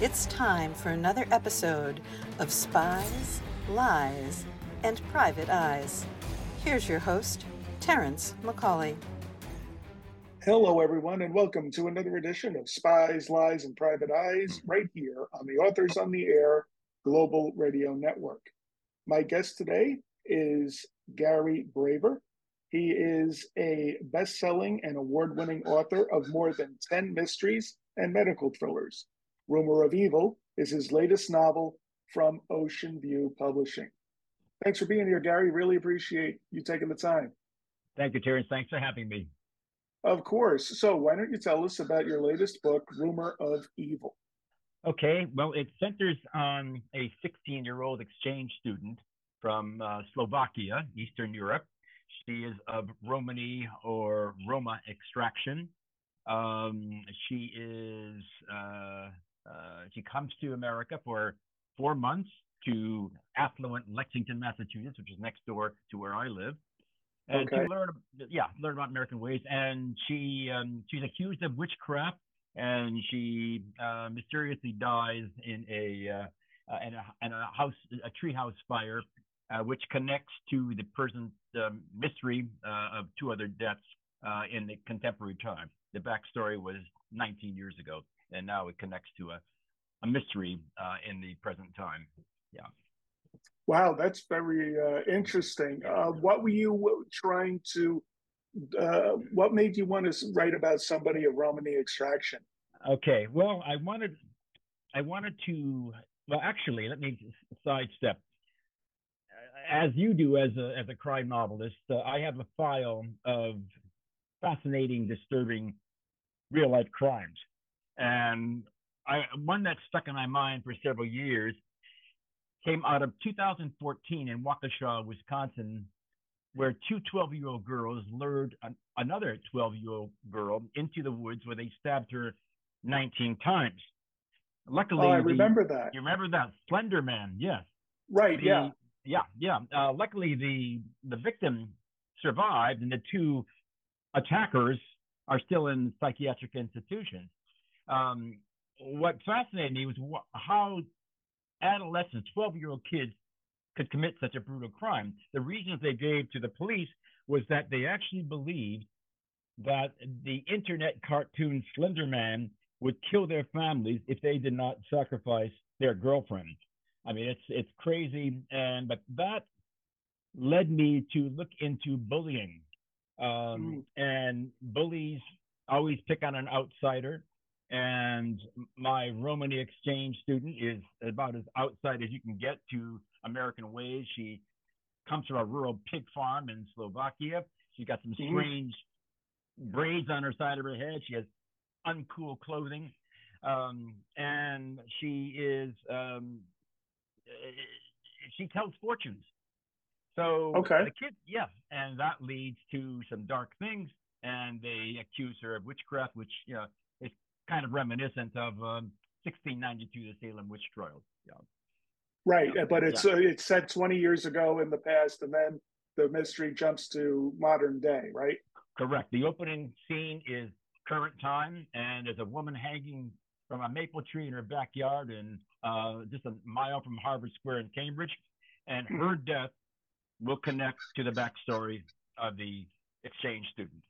It's time for another episode of Spies, Lies, and Private Eyes. Here's your host, Terrence McCauley. Hello, everyone, and welcome to another edition of Spies, Lies, and Private Eyes right here on the Authors on the Air Global Radio Network. My guest today is Gary Braver. He is a best selling and award winning author of more than 10 mysteries and medical thrillers. Rumor of Evil is his latest novel from Oceanview Publishing. Thanks for being here, Gary. Really appreciate you taking the time. Thank you, Terrence. Thanks for having me. Of course. So, why don't you tell us about your latest book, Rumor of Evil? Okay. Well, it centers on a 16 year old exchange student from uh, Slovakia, Eastern Europe. She is of Romani or Roma extraction. Um, she is uh, uh, she comes to America for four months to affluent Lexington, Massachusetts, which is next door to where I live, and okay. to learn, yeah, learn about American ways. And she um, she's accused of witchcraft, and she uh, mysteriously dies in a uh, uh, in a in a house a treehouse fire, uh, which connects to the present um, mystery uh, of two other deaths uh, in the contemporary time. The backstory was 19 years ago and now it connects to a, a mystery uh, in the present time. Yeah. Wow, that's very uh, interesting. Uh, what were you trying to? Uh, what made you want to write about somebody of Romani extraction? Okay, well, I wanted, I wanted to. Well, actually, let me sidestep. As you do as a as a crime novelist, uh, I have a file of fascinating, disturbing, real life crimes. And I, one that stuck in my mind for several years came out of 2014 in Waukesha, Wisconsin, where two 12 year old girls lured an, another 12 year old girl into the woods where they stabbed her 19 times. Luckily, oh, I remember the, that. You remember that Slender Man? Yes. Right. The, yeah. Yeah. Yeah. Uh, luckily, the the victim survived, and the two attackers are still in psychiatric institutions um, what fascinated me was wh- how adolescents, 12 year old kids, could commit such a brutal crime. The reasons they gave to the police was that they actually believed that the internet cartoon Slender Man would kill their families if they did not sacrifice their girlfriend. I mean, it's it's crazy, and but that led me to look into bullying. Um, mm. And bullies always pick on an outsider and my Romani exchange student is about as outside as you can get to American ways. She comes from a rural pig farm in Slovakia. She's got some mm-hmm. strange mm-hmm. braids on her side of her head. She has uncool clothing, um, and she is um, she tells fortunes. So okay. the kid, yeah, and that leads to some dark things, and they accuse her of witchcraft, which you know kind of reminiscent of um, 1692, the Salem witch trials. Yeah. Right, yeah. but it's yeah. uh, it's set 20 years ago in the past, and then the mystery jumps to modern day, right? Correct. The opening scene is current time, and there's a woman hanging from a maple tree in her backyard, and uh, just a mile from Harvard Square in Cambridge, and hmm. her death will connect to the backstory of the exchange student.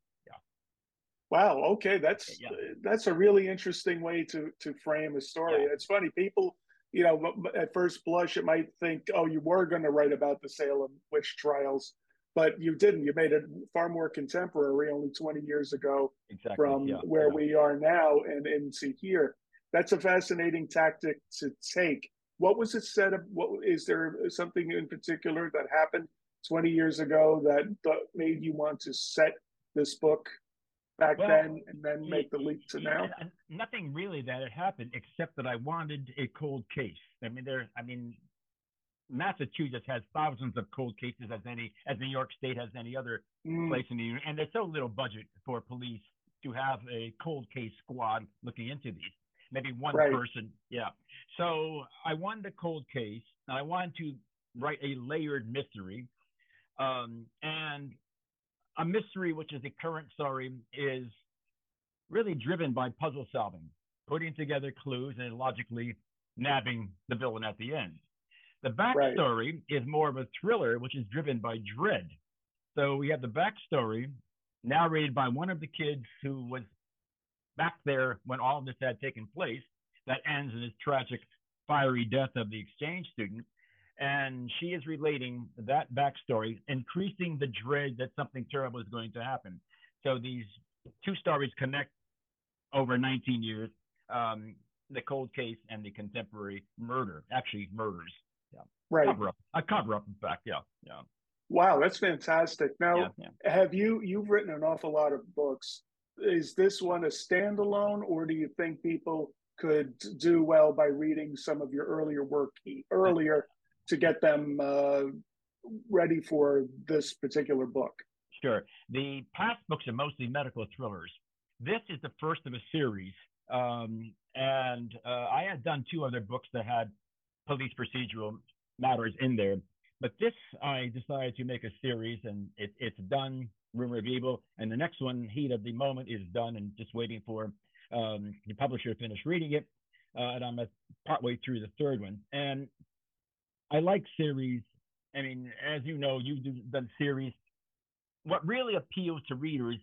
Wow. Okay, that's yeah. that's a really interesting way to to frame a story. Yeah. It's funny, people, you know, at first blush, it might think, oh, you were going to write about the Salem witch trials, but you didn't. You made it far more contemporary, only 20 years ago, exactly. from yeah. where we are now and into here. That's a fascinating tactic to take. What was it said? Of, what is there something in particular that happened 20 years ago that, that made you want to set this book back well, then and then make the leap to now? Nothing really that had happened except that I wanted a cold case. I mean, there. I mean, Massachusetts has thousands of cold cases as any as New York State has any other mm. place in the union, and there's so little budget for police to have a cold case squad looking into these. Maybe one right. person, yeah. So I wanted a cold case. I wanted to write a layered mystery, um, and a mystery, which is the current story, is really driven by puzzle solving. putting together clues and logically nabbing the villain at the end. The backstory right. is more of a thriller, which is driven by dread. So we have the backstory narrated by one of the kids who was back there when all of this had taken place. That ends in his tragic, fiery death of the exchange student. And she is relating that backstory, increasing the dread that something terrible is going to happen. So these two stories connect over 19 years um, the cold case and the contemporary murder, actually murders. Yeah. Right. Cover up. A cover up, in fact. Yeah. Yeah. Wow, that's fantastic. Now, yeah, yeah. have you you've written an awful lot of books? Is this one a standalone, or do you think people could do well by reading some of your earlier work earlier to get them uh, ready for this particular book? Sure. The past books are mostly medical thrillers. This is the first of a series. Um, and uh, I had done two other books that had police procedural matters in there. But this, I decided to make a series, and it, it's done, Rumor of Evil. And the next one, Heat of the Moment, is done and just waiting for um, the publisher to finish reading it. Uh, and I'm at partway through the third one. And I like series. I mean, as you know, you've done series. What really appeals to readers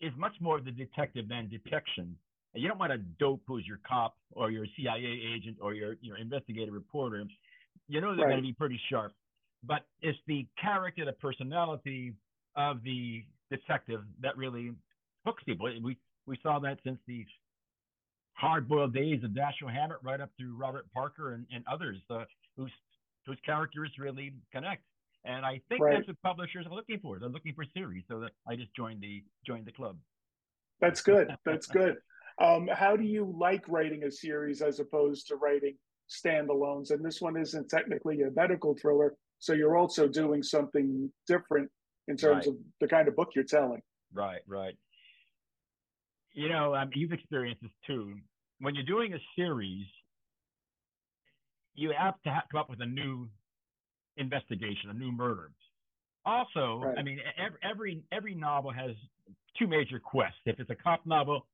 is much more the detective than detection. And you don't want a dope who's your cop or your CIA agent or your your investigative reporter. You know they're right. going to be pretty sharp, but it's the character, the personality of the detective that really hooks people. We we saw that since the hard-boiled days of Dashiell Hammett, right up through Robert Parker and, and others, uh, whose whose characters really connect. And I think right. that's what publishers are looking for. They're looking for series. So that I just joined the joined the club. That's good. That's good. Um, how do you like writing a series as opposed to writing standalones? And this one isn't technically a medical thriller, so you're also doing something different in terms right. of the kind of book you're telling. Right, right. You know, um, you've experienced this too. When you're doing a series, you have to have, come up with a new investigation, a new murder. Also, right. I mean, every, every every novel has two major quests. If it's a cop novel,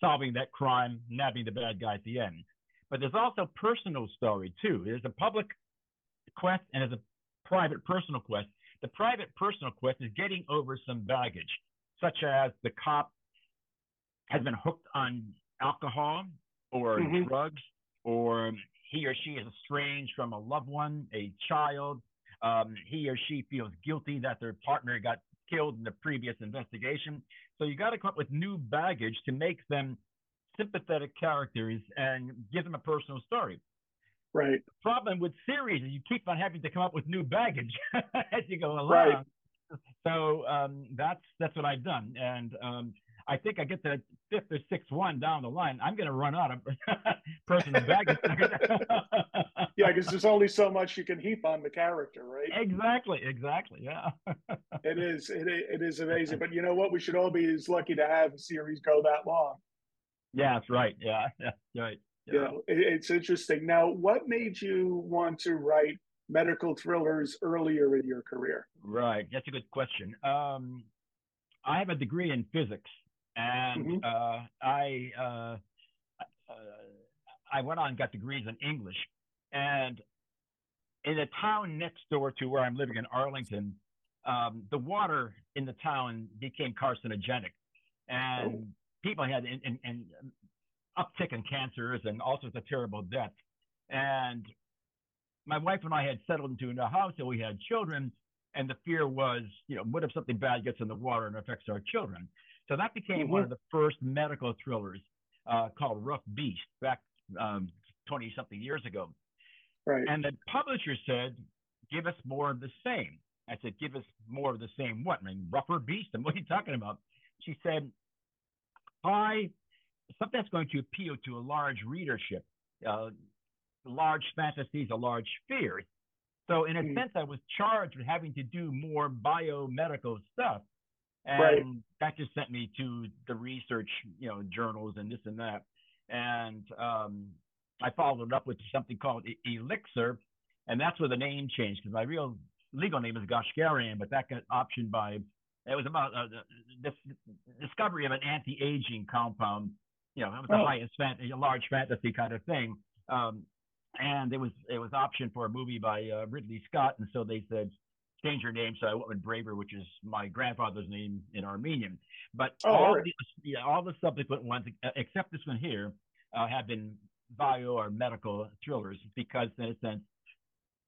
solving that crime, nabbing the bad guy at the end. But there's also personal story too. There's a public quest and there's a private personal quest. The private personal quest is getting over some baggage, such as the cop has been hooked on alcohol or mm-hmm. drugs, or he or she is estranged from a loved one, a child. Um, he or she feels guilty that their partner got killed in the previous investigation. So you got to come up with new baggage to make them sympathetic characters and give them a personal story. Right. The problem with series is you keep on having to come up with new baggage as you go along. Right. So um, that's that's what I've done, and um, I think I get to fifth or sixth one down the line, I'm going to run out of personal baggage. yeah, because there's only so much you can heap on the character, right? Exactly, exactly. Yeah. it is. It, it is amazing. But you know what? We should all be as lucky to have a series go that long. Yeah, that's right. Yeah, yeah, right. Yeah. You know, it, it's interesting. Now, what made you want to write medical thrillers earlier in your career? Right. That's a good question. Um, I have a degree in physics and mm-hmm. uh, I uh, uh, I went on and got degrees in English, and in a town next door to where I'm living in Arlington, um, the water in the town became carcinogenic, and oh. people had an, uptick in cancers and all sorts of terrible deaths. And my wife and I had settled into a house, and we had children. And the fear was, you know, what if something bad gets in the water and affects our children? So that became mm-hmm. one of the first medical thrillers uh, called Rough Beast back 20 um, something years ago. Right. And the publisher said, give us more of the same. I said, give us more of the same what? I mean, rougher beast? And what are you talking about? She said, I, something that's going to appeal to a large readership, uh, large fantasies, a large fears. So in a mm-hmm. sense, I was charged with having to do more biomedical stuff. And right. that just sent me to the research, you know, journals and this and that. And um, I followed up with something called Elixir, and that's where the name changed because my real legal name is Goshgarian, but that got optioned by it was about uh, the discovery of an anti-aging compound You know, it was oh. the highest fantasy, a large fantasy kind of thing. Um, and it was it was optioned for a movie by uh, Ridley Scott, and so they said change your name. So I went with Braver, which is my grandfather's name in Armenian. But oh, all right. the yeah, all the subsequent ones, except this one here, uh, have been bio or medical thrillers because, in a sense,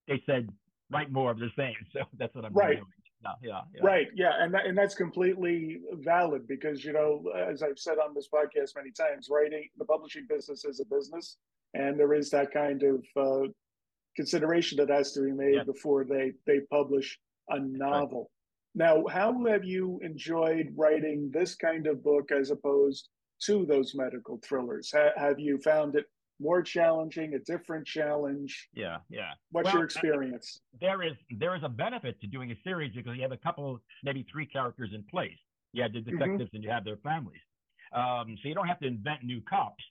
they said write more of the same. So that's what I'm right. doing. Yeah, yeah, yeah, Right. Yeah. And that, and that's completely valid because, you know, as I've said on this podcast many times, writing the publishing business is a business and there is that kind of uh, consideration that has to be made yeah. before they, they publish a novel. Right. Now, how have you enjoyed writing this kind of book as opposed to those medical thrillers? Ha- have you found it more challenging, a different challenge? Yeah, yeah. What's well, your experience? There is there is a benefit to doing a series because you have a couple, maybe three characters in place. You have the mm-hmm. detectives mm-hmm. and you have their families, um, so you don't have to invent new cops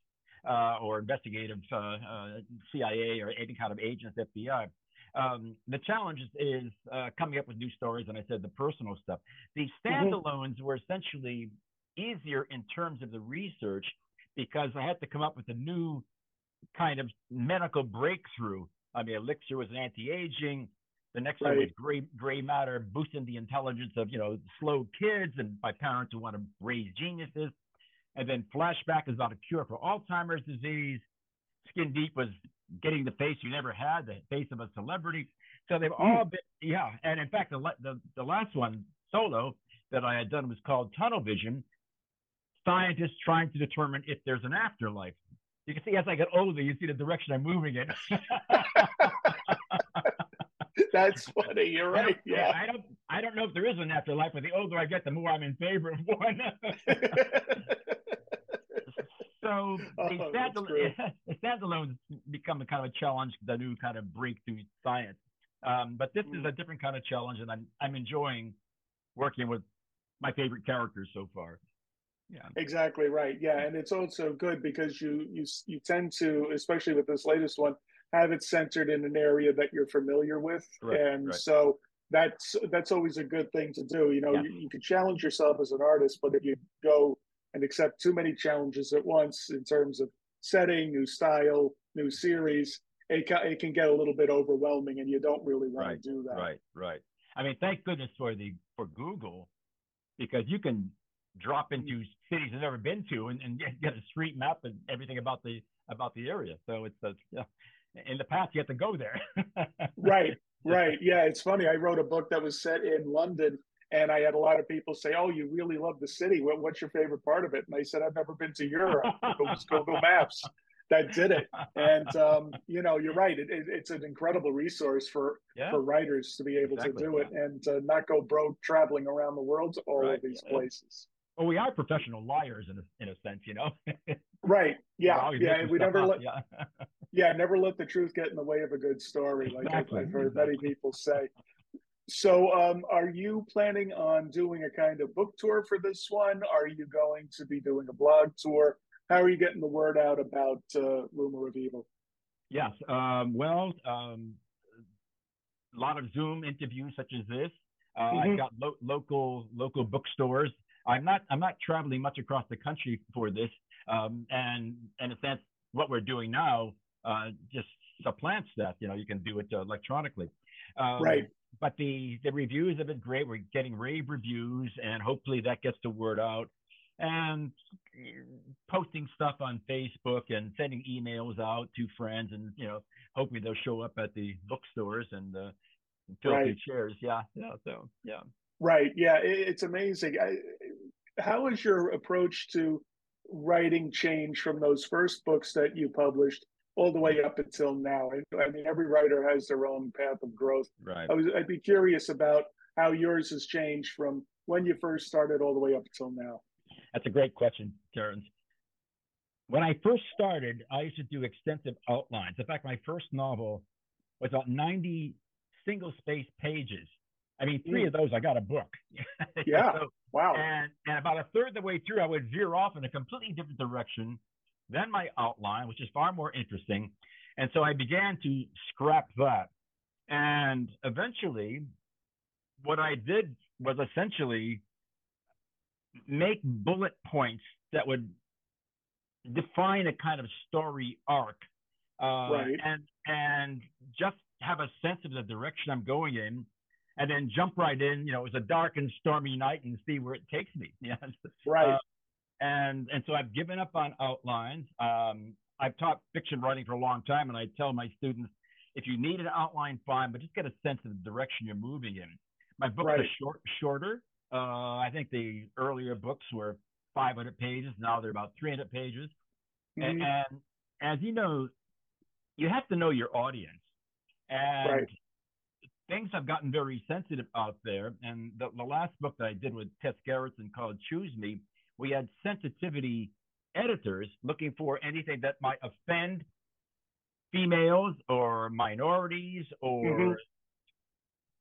uh, or investigative uh, uh, CIA or any kind of agents, FBI. Um, the challenge is, uh, coming up with new stories, and I said the personal stuff. The mm-hmm. standalones mm-hmm. were essentially easier in terms of the research because I had to come up with a new kind of medical breakthrough. I mean, Elixir was an anti-aging. The next right. one was gray, gray matter, boosting the intelligence of, you know, slow kids and by parents who want to raise geniuses. And then Flashback is about a cure for Alzheimer's disease. Skin Deep was getting the face you never had, the face of a celebrity. So they've mm. all been, yeah. And in fact, the, the, the last one, solo, that I had done was called Tunnel Vision. Scientists trying to determine if there's an afterlife you can see as I get older, you see the direction I'm moving in. That's funny. You're right. Yeah. I don't. I don't know if there is an afterlife, but the older I get, the more I'm in favor of one. so oh, the, standalone, standalones become a kind of a challenge, the new kind of breakthrough science. Um, but this mm. is a different kind of challenge, and I'm I'm enjoying working with my favorite characters so far yeah exactly right yeah and it's also good because you you you tend to especially with this latest one have it centered in an area that you're familiar with right, and right. so that's that's always a good thing to do you know yeah. you, you can challenge yourself as an artist but if you go and accept too many challenges at once in terms of setting new style new series it, it can get a little bit overwhelming and you don't really want right, to do that right right i mean thank goodness for the for google because you can drop mm. into cities I've never been to and, and get a street map and everything about the about the area. So it's a, yeah, in the past you have to go there. right, right. Yeah, it's funny. I wrote a book that was set in London, and I had a lot of people say, "Oh, you really love the city. What, what's your favorite part of it?" And I said, "I've never been to Europe. Go Google Maps." That did it, and um, you know, you're right. It, it, it's an incredible resource for yeah. for writers to be able exactly. to do it and uh, not go broke traveling around the world to all right. of these places well, we are professional liars in a, in a sense, you know. right. Yeah. Yeah. We never let. Yeah. yeah. Never let the truth get in the way of a good story, like exactly. I've heard exactly. many people say. So, um, are you planning on doing a kind of book tour for this one? Are you going to be doing a blog tour? How are you getting the word out about uh, Rumor of Evil? Yes. Um, well, um, a lot of Zoom interviews such as this. Uh, mm-hmm. I've got lo- local local bookstores I'm not I'm not traveling much across the country for this, um, and in a sense, what we're doing now uh, just supplants that. You know, you can do it uh, electronically. Um, right. But the the reviews have been great. We're getting rave reviews, and hopefully that gets the word out. And posting stuff on Facebook and sending emails out to friends, and you know, hopefully they'll show up at the bookstores and uh, fill right. chairs. Yeah, yeah. So yeah. Right. Yeah. It's amazing. I, how has your approach to writing changed from those first books that you published all the way up until now? I mean, every writer has their own path of growth. Right. I was, I'd be curious about how yours has changed from when you first started all the way up until now. That's a great question, Terrence. When I first started, I used to do extensive outlines. In fact, my first novel was about 90 single space pages. I mean, three mm. of those I got a book. Yeah. so, wow. And, and about a third of the way through, I would veer off in a completely different direction than my outline, which is far more interesting. And so I began to scrap that. And eventually, what I did was essentially make bullet points that would define a kind of story arc, uh, Right. and and just have a sense of the direction I'm going in, and then jump right in. You know, it was a dark and stormy night, and see where it takes me. Yes. Right. Uh, and and so I've given up on outlines. Um, I've taught fiction writing for a long time, and I tell my students, if you need an outline, fine, but just get a sense of the direction you're moving in. My books Right. are short, shorter. Uh, I think the earlier books were 500 pages. Now they're about 300 pages. And, Mhm. and as you know, you have to know your audience. And Right. Things have gotten very sensitive out there. And the, the last book that I did with Tess Gerritsen called Choose Me, we had sensitivity editors looking for anything that might offend females or minorities or Mhm.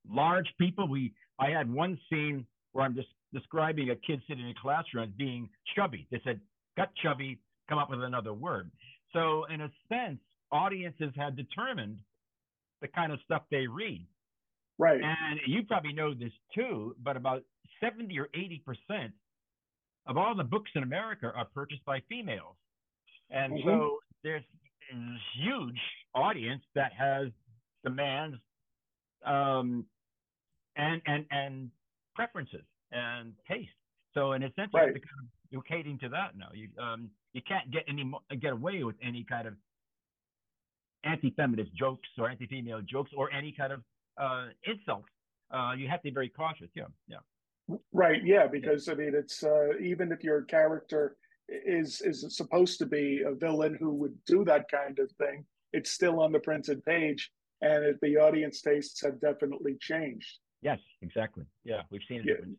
large people. We I had one scene where I'm just describing a kid sitting in a classroom as being chubby. They said, got chubby, come up with another word. So in a sense, audiences had determined the kind of stuff they read. Right. And you probably know this too, but about 70 or 80% of all the books in America are purchased by females. And Mhm. so there's a huge audience that has demands um, and, and, and preferences and taste. So in a sense, Right. to kind of, you're catering to that now. You, um, you can't get any get away with any kind of anti-feminist jokes or anti-female jokes or any kind of uh, insults. Uh, you have to be very cautious. Yeah, yeah. Right. Yeah. Because I mean, it's uh, even if your character is is supposed to be a villain who would do that kind of thing, it's still on the printed page, and it, the audience tastes have definitely changed. Yes, exactly. Yeah, we've seen it. Yeah.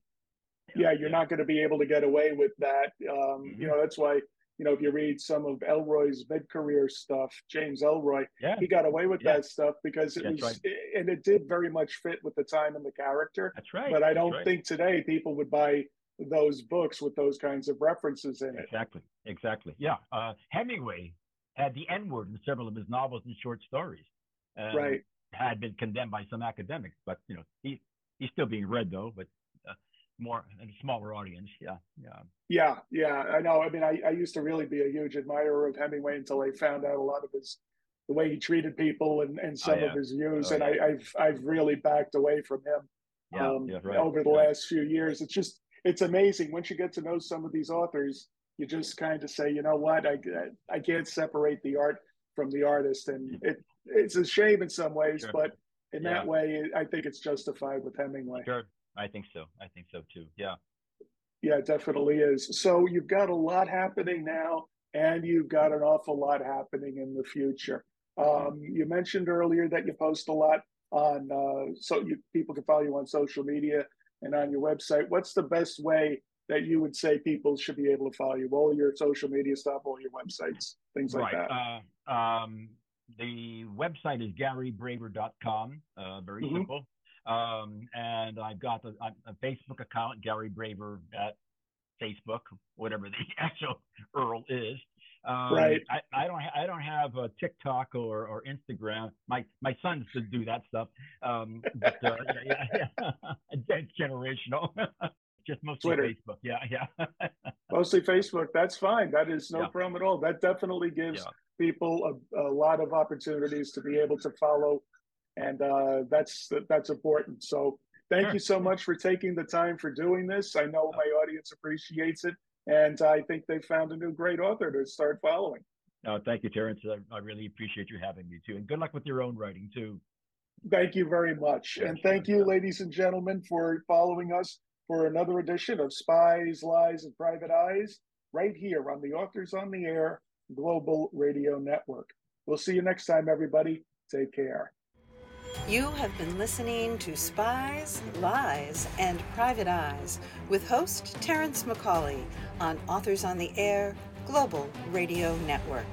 Yeah, you're not going to be able to get away with that. Um, Mhm. You know, that's why you know if you read some of Ellroy's mid-career stuff, James Ellroy, Yeah, he got away with Yeah. that stuff because it That's was, and it did very much fit with the time and the character. that's right. but I don't right. think today people would buy those books with those kinds of references in it. Exactly, exactly. Yeah, uh, Hemingway had the N word in several of his novels and short stories. and Right. Had been condemned by some academics, but you know he he's still being read though, but more a smaller audience. Yeah, yeah. Yeah, yeah, I know. I mean, I, I used to really be a huge admirer of Hemingway until I found out a lot of his the way he treated people and, and some yeah. of his views, Oh, and yeah. I, I've I've really backed away from him Yeah, um, right. over the last few years. It's just it's amazing once you get to know some of these authors. You just kind of say, you know what, I I can't separate the art from the artist, and it it's a shame in some ways, Sure. but in that way, I think it's justified with Hemingway. Sure, I think so. I think so too. Yeah. Yeah, it definitely is. So you've got a lot happening now, and you've got an awful lot happening in the future. Um, you mentioned earlier that you post a lot on, uh, so you, people can follow you on social media and on your website. What's the best way that you would say people should be able to follow you? All your social media stuff, all your websites, things like right. that. Uh, um, the website is garybraver.com. Uh, very Mhm. simple. Um, and I've got a, a Facebook account, Gary Braver at Facebook, whatever the actual URL is. Um, Right. I, I don't. Ha- I don't have a TikTok or, or Instagram. My my sons to do that stuff. Um, but uh, yeah, yeah, yeah. that's generational. Just mostly Twitter. Facebook. Yeah, yeah. Mostly Facebook. That's fine. That is no Yeah. problem at all. That definitely gives people a, a lot of opportunities to be able to follow, and uh, that's that's important. So thank Sure. you so much for taking the time for doing this. I know my audience appreciates it, and I think they found a new great author to start following. No, thank you, Terrence. I, I really appreciate you having me too, and good luck with your own writing too. Thank you very much, and thank you, ladies and gentlemen, for following us for another edition of Spies, Lies, and Private Eyes, right here on the Authors on the Air Global Radio Network. We'll see you next time, everybody. Take care. You have been listening to Spies, Lies, and Private Eyes with host Terrence McCauley on Authors on the Air Global Radio Network.